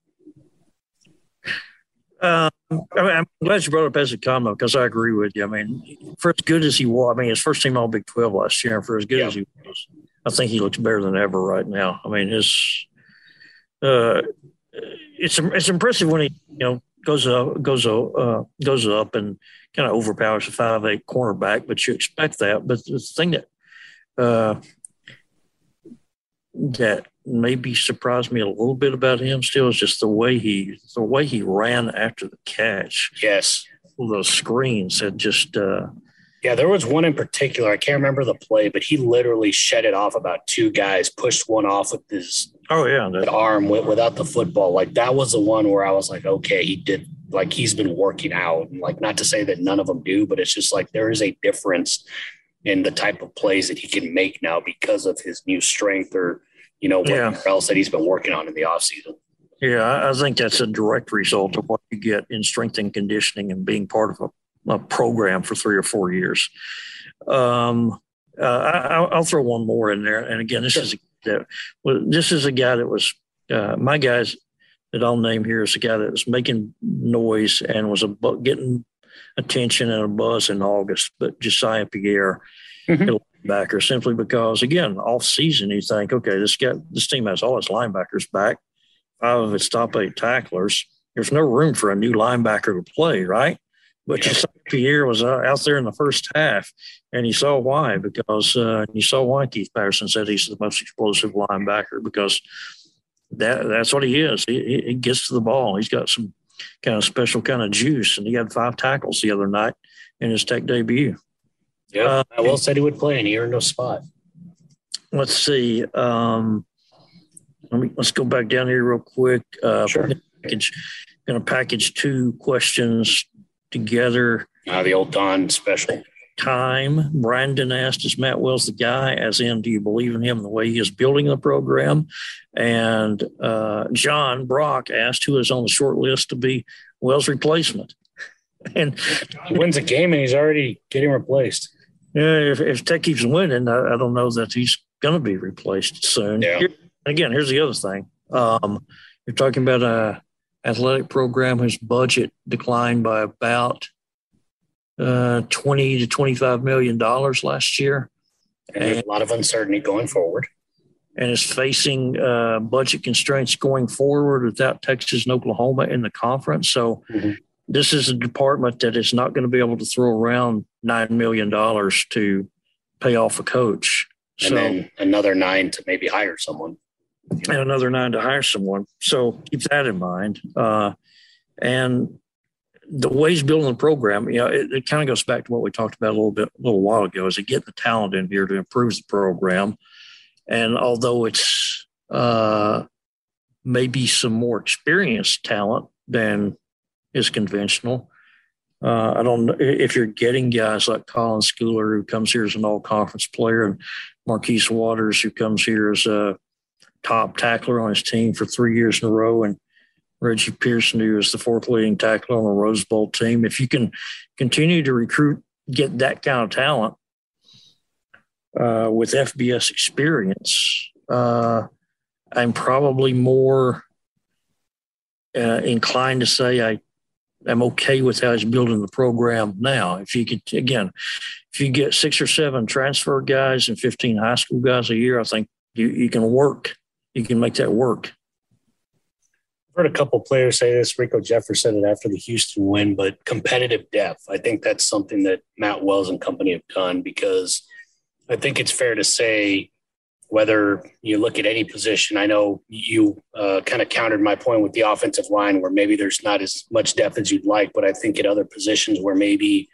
Um, I mean, I'm glad you brought up Ezukanma because I agree with you. I mean, for as good as he was, I mean, his first team All Big 12 last year, and for as good yeah. as he was, I think he looks better than ever right now. I mean, his uh, it's it's impressive when he you know goes up goes uh, goes up and kind of overpowers a five eight cornerback, but you expect that. But the thing that uh, that maybe surprised me a little bit about him still is just the way he the way he ran after the catch. Yes. Those screens had just uh yeah, there was one in particular. I can't remember the play, but he literally shed it off about two guys, pushed one off with his oh yeah that, arm without the football. Like that was the one where I was like, okay, he did like he's been working out. And like not to say that none of them do, but it's just like there is a difference in the type of plays that he can make now because of his new strength or you know, what yeah. else that he's been working on in the off season. Yeah, I think that's a direct result of what you get in strength and conditioning and being part of a, a program for three or four years. Um, uh, I, will throw one more in there. And again, this sure. is a, this is a guy that was uh, my guys that I'll name here is a guy that was making noise and was a, getting attention and a buzz in August. But Jesiah Pierre, mm-hmm backer simply because, again, off season, you think, okay, this guy, this team has all its linebackers back, five of its top eight tacklers. There's no room for a new linebacker to play, right? But yeah. Pierre was uh, out there in the first half, and you saw why because uh, you saw why Keith Patterson said he's the most explosive linebacker because that that's what he is. He, he gets to the ball. He's got some kind of special kind of juice, and he had five tackles the other night in his tech debut. Yeah, uh, I will said he would play, and he earned a spot. Let's see. Um, let me let's go back down here real quick. Uh, sure. Package, going to package two questions together. Uh, the old Don special. Time. Brandon asked, "Is Matt Wells the guy?" As in, do you believe in him the way he is building the program? And uh, John Brock asked, "Who is on the short list to be Wells' replacement?" and he wins a game, and he's already getting replaced. Yeah, if, if Tech keeps winning, I, I don't know that he's going to be replaced soon. Yeah. Here, again, here's the other thing. Um, you're talking about a athletic program whose budget declined by about uh, 20 to 25 million dollars last year. And, and a lot of uncertainty going forward. And is facing uh, budget constraints going forward without Texas and Oklahoma in the conference. So mm-hmm this is a department that is not going to be able to throw around nine million dollars to pay off a coach. And so, then another nine to maybe hire someone. And another nine to hire someone. So keep that in mind. Uh, and the ways building the program, you know, it, it kind of goes back to what we talked about a little bit, a little while ago, is to get the talent in here to improve the program. And although it's uh, maybe some more experienced talent than is conventional, uh, I don't know if you're getting guys like Colin Schooler, who comes here as an all conference player, and Marquise Waters, who comes here as a top tackler on his team for three years in a row, and Reggie Pearson, who is the fourth leading tackler on the Rose Bowl team. If you can continue to recruit, get that kind of talent uh, with FBS experience, uh, I'm probably more uh, inclined to say I am okay with how he's building the program now. If you could, again, if you get six or seven transfer guys and 15 high school guys a year, I think you, you can work. You can make that work heard a couple players say this. Riko Jeffers said it after the Houston win, but competitive depth. I think that's something that Matt Wells and company have done because I think it's fair to say whether you look at any position. I know you uh, kind of countered my point with the offensive line where maybe there's not as much depth as you'd like, but I think at other positions where maybe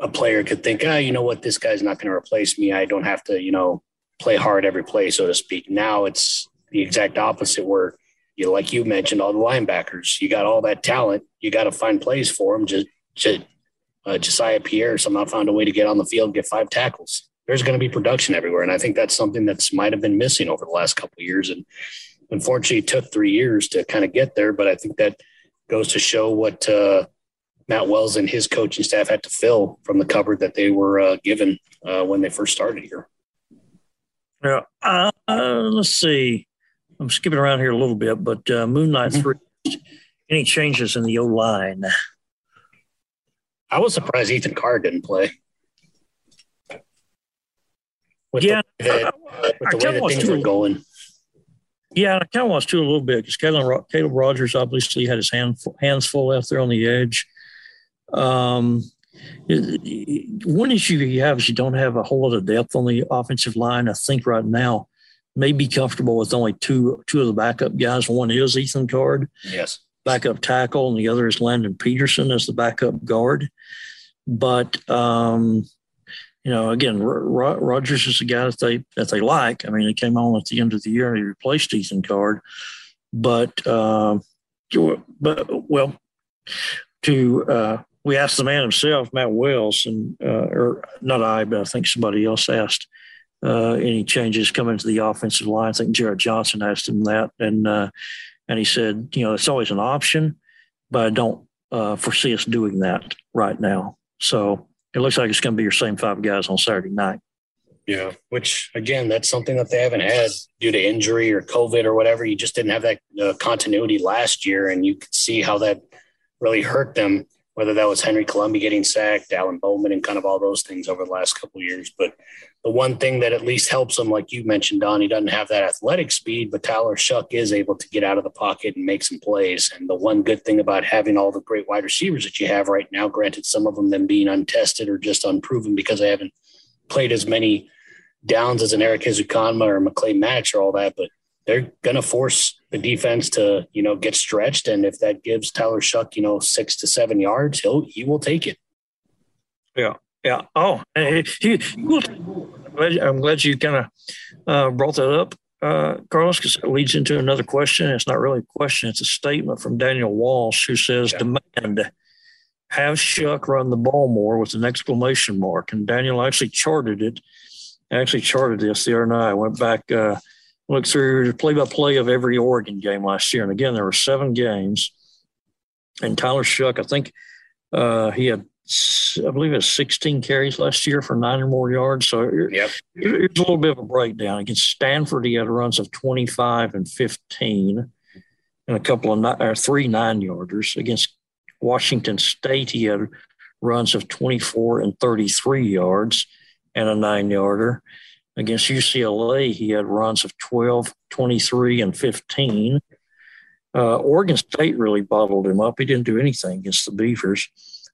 a player could think, ah, you know what, this guy's not going to replace me. I don't have to, you know, play hard every play, so to speak. Now it's the exact opposite where – you like you mentioned all the linebackers. You got all that talent. You got to find plays for them. Just, just uh, Jesiah Pierre somehow found a way to get on the field, get five tackles. There's going to be production everywhere, and I think that's something that's might have been missing over the last couple of years. And unfortunately, it took three years to kind of get there. But I think that goes to show what uh, Matt Wells and his coaching staff had to fill from the cupboard that they were uh, given uh, when they first started here. Yeah. Uh, let's see. I'm skipping around here a little bit, but uh, Moon Knight mm-hmm. 3, any changes in the O line? I was surprised Ethan Carde didn't play. With yeah, the with the way that things were going. Yeah, I kind of watched too a little bit because Caleb, Caleb Rogers obviously had his hand, hands full out there on the edge. Um, one issue you have is you don't have a whole lot of depth on the offensive line. I think right now may be comfortable with only two two of the backup guys. One is Ethan Carde, yes, backup tackle, and the other is Landon Peterson as the backup guard. But um, you know, again, Rogers is a guy that they that they like. I mean, he came on at the end of the year and he replaced Ethan Carde. But uh, but well, to uh, we asked the man himself, Matt Wells, and uh, or not I, but I think somebody else asked uh, any changes coming to the offensive line. I think Jared Johnson asked him that, and uh, and he said, you know, it's always an option, but I don't uh, foresee us doing that right now. So it looks like it's going to be your same five guys on Saturday night. Yeah, which again, that's something that they haven't had due to injury or COVID or whatever. You just didn't have that uh, continuity last year, and you could see how that really hurt them. Whether that was Henry Colombi getting sacked, Alan Bowman, and kind of all those things over the last couple years, but the one thing that at least helps him, like you mentioned, Don, he doesn't have that athletic speed, but Tyler Shough is able to get out of the pocket and make some plays. And the one good thing about having all the great wide receivers that you have right now, granted, some of them them being untested or just unproven because they haven't played as many downs as an Erik Ezukanma or McLane Mannix or all that, but they're going to force the defense to, you know, get stretched. And if that gives Tyler Shough, you know, six to seven yards, he'll, he will take it. Yeah. Yeah. Oh, he, he, I'm glad you kind of uh, brought that up, uh, Carlos, because it leads into another question. It's not really a question; it's a statement from Daniel Walsh, who says, yeah. "Demand have Shough run the ball more with an exclamation mark." And Daniel actually charted it. I actually charted this the other night. I went back, uh, looked through the play-by-play of every Oregon game last year, and again, there were seven games. And Tyler Shough, I think uh, he had I believe it's 16 carries last year for nine or more yards. So yep. here's a little bit of a breakdown. Against Stanford, he had runs of 25 and 15 and a couple of nine, or three nine yarders. Against Washington State, he had runs of 24 and 33 yards and a nine yarder. Against UCLA, he had runs of 12, 23, and 15. Uh, Oregon State really bottled him up. He didn't do anything against the Beavers.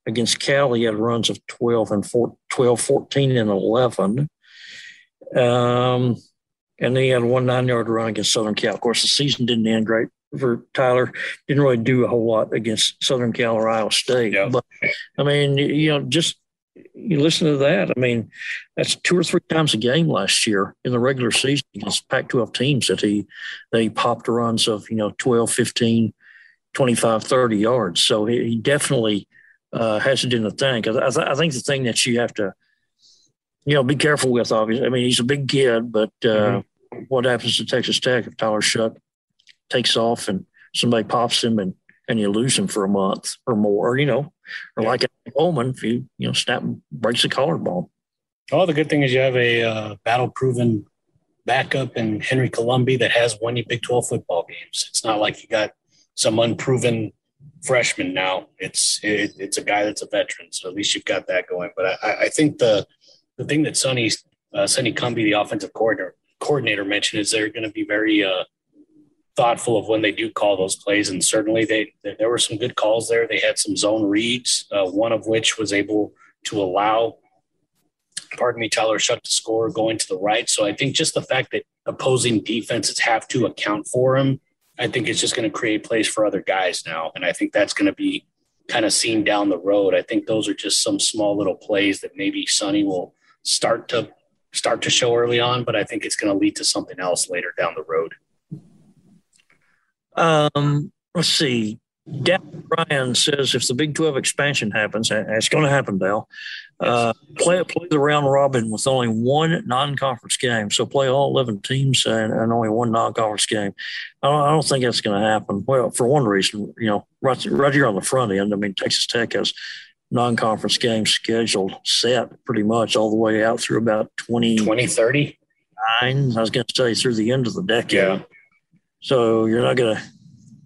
Against Cal, he had runs of 12 and 4, 12, 14 and 11. Um, and then he had one nine yard run against Southern Cal. Of course, the season didn't end great for Tyler. Didn't really do a whole lot against Southern Cal or Iowa State. Yeah. But I mean, you know, just you listen to that. I mean, that's two or three times a game last year in the regular season against Pac 12 teams that he they popped runs of, you know, 12, 15, 25, 30 yards. So he, he definitely uh, has it in the tank. I, I, th- I think the thing that you have to, you know, be careful with, obviously. I mean, he's a big kid, but uh, mm-hmm. what happens to Texas Tech if Tyler Shough takes off and somebody pops him and and you lose him for a month or more, you know, or yeah. like Bowman, if you you know snap and breaks the collarbone. Oh, the good thing is you have a uh, battle proven backup in Henry Colombi that has won you Big Twelve football games. It's not like you got some unproven freshman now. It's it, it's a guy that's a veteran, so at least you've got that going. But I, I think the the thing that Sonny uh, Sonny Cumbie, the offensive coordinator coordinator, mentioned is they're going to be very uh, thoughtful of when they do call those plays. And certainly they, there were some good calls there. They had some zone reads, uh, one of which was able to allow, pardon me, Tyler Shough to score going to the right. So I think just the fact that opposing defenses have to account for him, I think it's just going to create place for other guys now. And I think that's going to be kind of seen down the road. I think those are just some small little plays that maybe Sonny will start to start to show early on, but I think it's going to lead to something else later down the road. Um, let's see. Dan Ryan says if the Big 12 expansion happens, it's going to happen, Dale. Uh, play play the round robin with only one non-conference game. So play all 11 teams and, and only one non-conference game. I don't, I don't think that's going to happen. Well, for one reason, you know, right, right here on the front end, I mean, Texas Tech has non-conference games scheduled set pretty much all the way out through about 20, 2030. I was going to say through the end of the decade. Yeah. So you're not gonna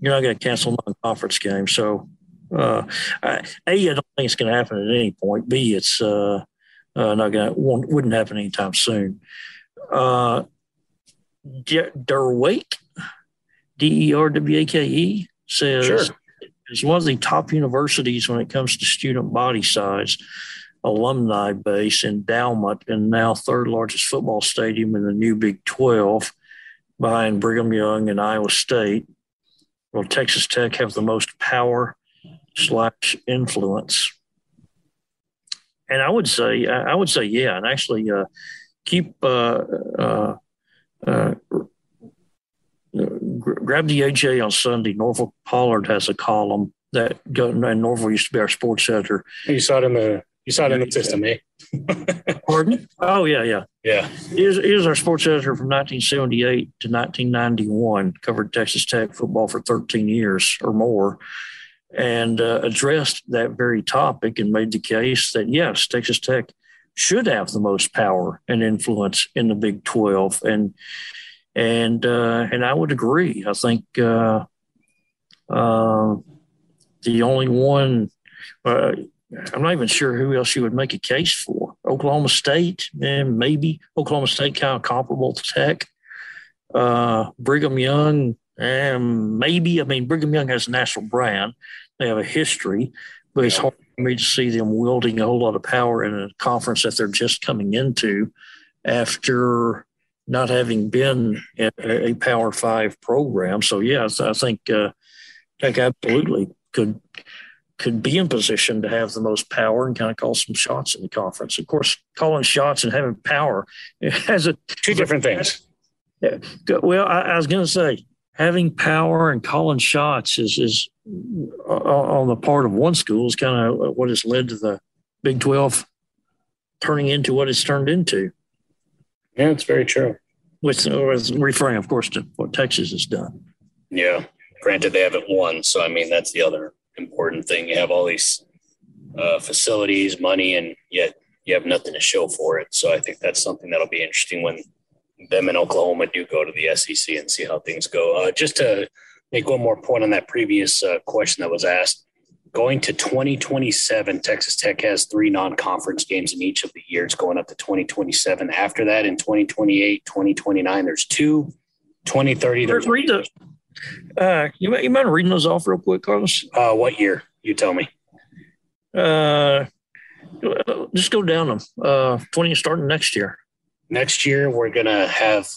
you're not gonna cancel non-conference games. So uh, I, a, I don't think it's going to happen at any point. B, it's uh, uh, not going to wouldn't happen anytime soon. Uh, Derwake, D E R W A K E says sure. it's one of the top universities when it comes to student body size, alumni base, endowment, and now third largest football stadium in the new Big Twelve behind Brigham Young and Iowa State. Will Texas Tech have the most power slash influence? And I would say, I would say, yeah. And actually, uh, keep uh, uh, uh grab the AJ on Sunday. Norval Pollard has a column that and Norval used to be our sports editor. You saw it in the you saw it in the system, eh? Pardon? Oh yeah, yeah, yeah. He was, he was our sports editor from 1978 to 1991. Covered Texas Tech football for 13 years or more, and uh, addressed that very topic and made the case that yes, Texas Tech should have the most power and influence in the Big 12, and and uh, and I would agree. I think uh, uh the only one. I'm not even sure who else you would make a case for. Oklahoma State, and maybe Oklahoma State kind of comparable to Tech. Uh, Brigham Young, and maybe. I mean, Brigham Young has a national brand. They have a history, but it's hard for me to see them wielding a whole lot of power in a conference that they're just coming into after not having been a, a Power Five program. So, yeah, I think uh, Tech absolutely could could be in position to have the most power and kind of call some shots in the conference. Of course, calling shots and having power has a two different things. Yeah. Well, I, I was going to say having power and calling shots is is uh, on the part of one school is kind of what has led to the Big Twelve turning into what it's turned into. Yeah, it's very true. With, with referring, of course, to what Texas has done. Yeah. Granted, they haven't won, so I mean that's the other important thing. You have all these uh, facilities, money, and yet you have nothing to show for it. So I think that's something that'll be interesting when them in Oklahoma do go to the SEC and see how things go. Uh, just to make one more point on that previous uh, question that was asked, going to 2027, Texas Tech has three non-conference games in each of the years going up to 2027. After that, in 2028, 2029, there's two. 2030, there's the, uh, you, you mind reading those off real quick, Carlos? Uh, what year? You tell me. Uh, just go down them. Uh, 20 starting next year. Next year, we're going to have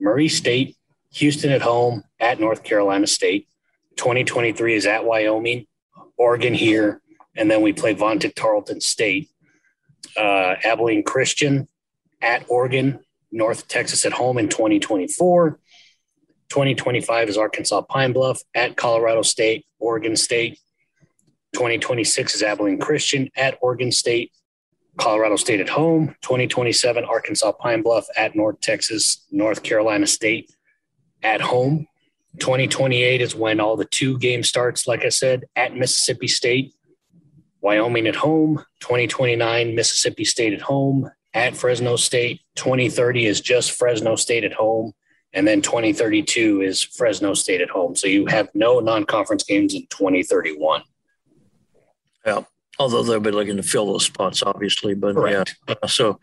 Murray State, Houston at home, at North Carolina State. 2023 is at Wyoming, Oregon here, and then we play Vontic Tarleton State. Uh, Abilene Christian at Oregon, North Texas at home in 2024. 2025 is Arkansas Pine Bluff at Colorado State, Oregon State. 2026 is Abilene Christian at Oregon State, Colorado State at home. 2027 Arkansas Pine Bluff at North Texas, North Carolina State at home. 2028 is when all the two game starts, like I said, at Mississippi State, Wyoming at home. 2029 Mississippi State at home, at Fresno State. 2030 is just Fresno State at home. And then 2032 is Fresno State at home. So you have no non conference games in 2031. Yeah. Although they'll be looking to fill those spots, obviously, but Correct. yeah. Uh, so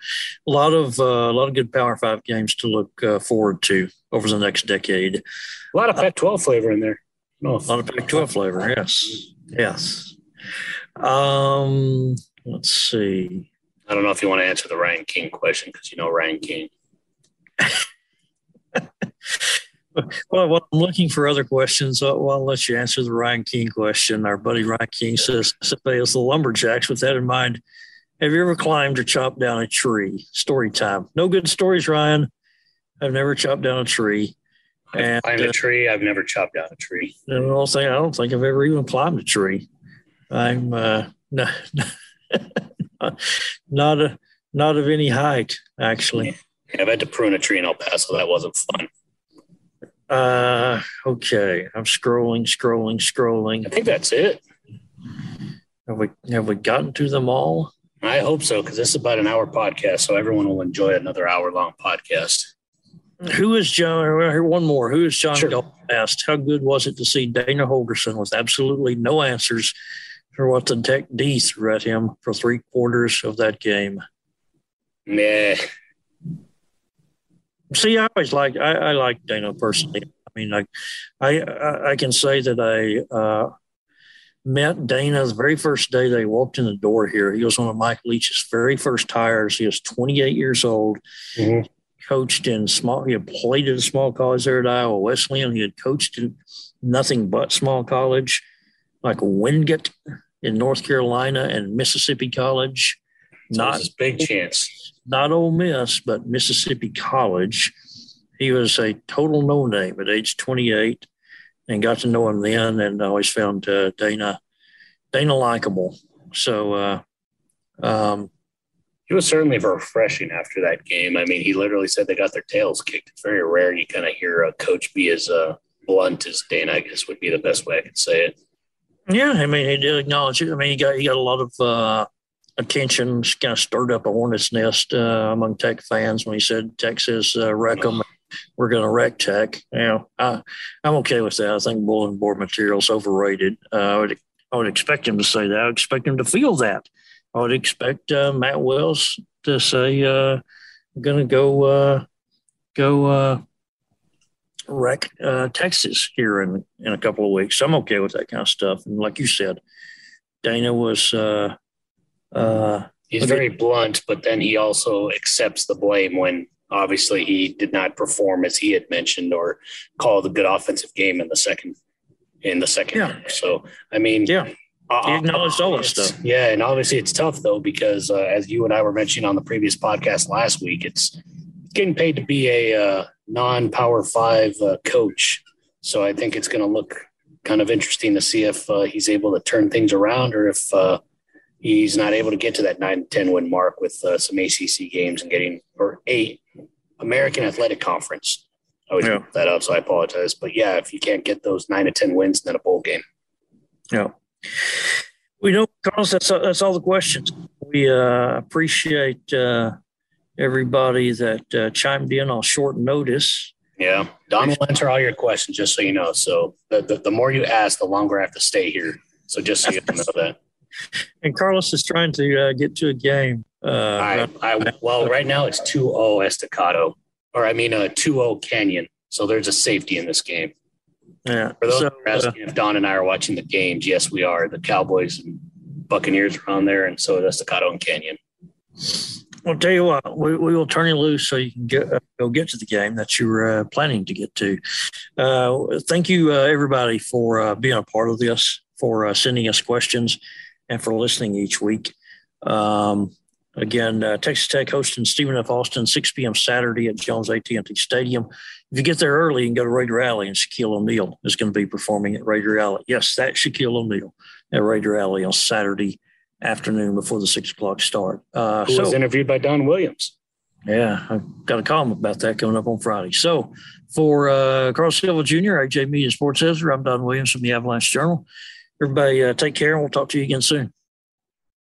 a lot of uh, a lot of good Power Five games to look uh, forward to over the next decade. A lot of Pac-12 flavor in there. No, a lot of Pac-12 flavor. Yes, yes. Um, let's see. I don't know if you want to answer the Ryan King question because you know Ryan King. well, I'm looking for other questions. Well, I'll let you answer the Ryan King question. Our buddy Ryan King says, "SFA is the lumberjacks." With that in mind, have you ever climbed or chopped down a tree? Story time. No good stories, Ryan. I've never chopped down a tree. I've climbed a uh, tree. I've never chopped down a tree. And I'll say I don't think I've ever even climbed a tree. I'm uh, not, not a not of any height, actually. Yeah, I've had to prune a tree in El Paso. That wasn't fun. Uh, okay. I'm scrolling, scrolling, scrolling. I think that's it. Have we have we gotten to them all? I hope so, because this is about an hour podcast, so everyone will enjoy another hour long podcast. Who is John? Here, one more. Who is John sure. asked? How good was it to see Dana Holgorsen with absolutely no answers for what the Tech D threw at him for three quarters of that game? Nah, See, I always like I, I like Dana personally. I mean, like I I, I can say that I uh, met Dana the very first day they walked in the door here. He was one of Mike Leach's very first hires. He was 28 years old. Mm-hmm. Coached in small. He had played at a small college there at Iowa Wesleyan. He had coached in nothing but small college, like Wingate in North Carolina and Mississippi College. Not a big chance not Ole Miss, but Mississippi College. He was a total no name at age 28 and got to know him then and I always found uh, Dana Dana likable. So uh, um, he was certainly refreshing after that game. I mean, he literally said they got their tails kicked. It's very rare you kind of hear a coach be as uh, blunt as Dana. I guess would be the best way I could say it. Yeah, I mean, he did acknowledge it. I mean, he got he got a lot of uh, attention kind of stirred up a hornet's nest uh, among Tech fans when he said Texas uh, wreck them. We're going to wreck Tech. You know, I, I'm okay with that. I think bulletin board material is overrated. Uh, I would I would expect him to say that. I would expect him to feel that. I would expect uh, Matt Wells to say, uh, "I'm going to go uh, go uh, wreck uh, Texas here in in a couple of weeks." So I'm okay with that kind of stuff. And like you said, Dana was uh, uh, He's very blunt, but then he also accepts the blame when obviously he did not perform as he had mentioned or call the good offensive game in the second in the second. Yeah. So I mean, yeah. Uh, he acknowledged all that stuff. Yeah, and obviously it's tough though because uh, as you and I were mentioning on the previous podcast last week, it's getting paid to be a uh, non-power five uh, coach. So I think it's going to look kind of interesting to see if uh, he's able to turn things around or if uh, he's not able to get to that 9 10 win mark with uh, some ACC games and getting or a American Athletic Conference. I always yeah. that up, so I apologize. But yeah, if you can't get those nine to ten wins, then a bowl game. Yeah, we know, Carlos. That's that's all the questions. We uh, appreciate uh, everybody that uh, chimed in on short notice. Yeah, Don will answer all your questions, just so you know. So the, the, the more you ask, the longer I have to stay here. So just so you know that and Carlos is trying to uh, get to a game. Uh, I, I, well, right now it's 2-0 Estacado, or I mean a uh, 2-0 Canyon. So there's a safety in this game. Yeah. For those so, asking uh, if Don and I are watching the games, yes, we are. The Cowboys and Buccaneers are on there, and so is Estacado and Canyon. I'll tell you what, we, we will turn you loose so you can get, uh, go get to the game that you're uh, planning to get to. Uh, thank you, uh, everybody, for uh, being a part of this, for uh, sending us questions, and for listening each week. Um, again, Texas Tech hosting Stephen F. Austin, 6 p.m. Saturday at Jones AT&T Stadium. If you get there early, you can go to Raider Alley, and Shaquille O'Neal is going to be performing at Raider Alley. Yes, that's Shaquille O'Neal at Raider Alley on Saturday afternoon before the six o'clock start. Uh, Who so, was interviewed by Don Williams. Yeah, I've got a column about that coming up on Friday. So for uh, Carlos Silva Jr., AJ Media Sports Editor, I'm Don Williams from the Avalanche Journal. Everybody uh, take care and we'll talk to you again soon.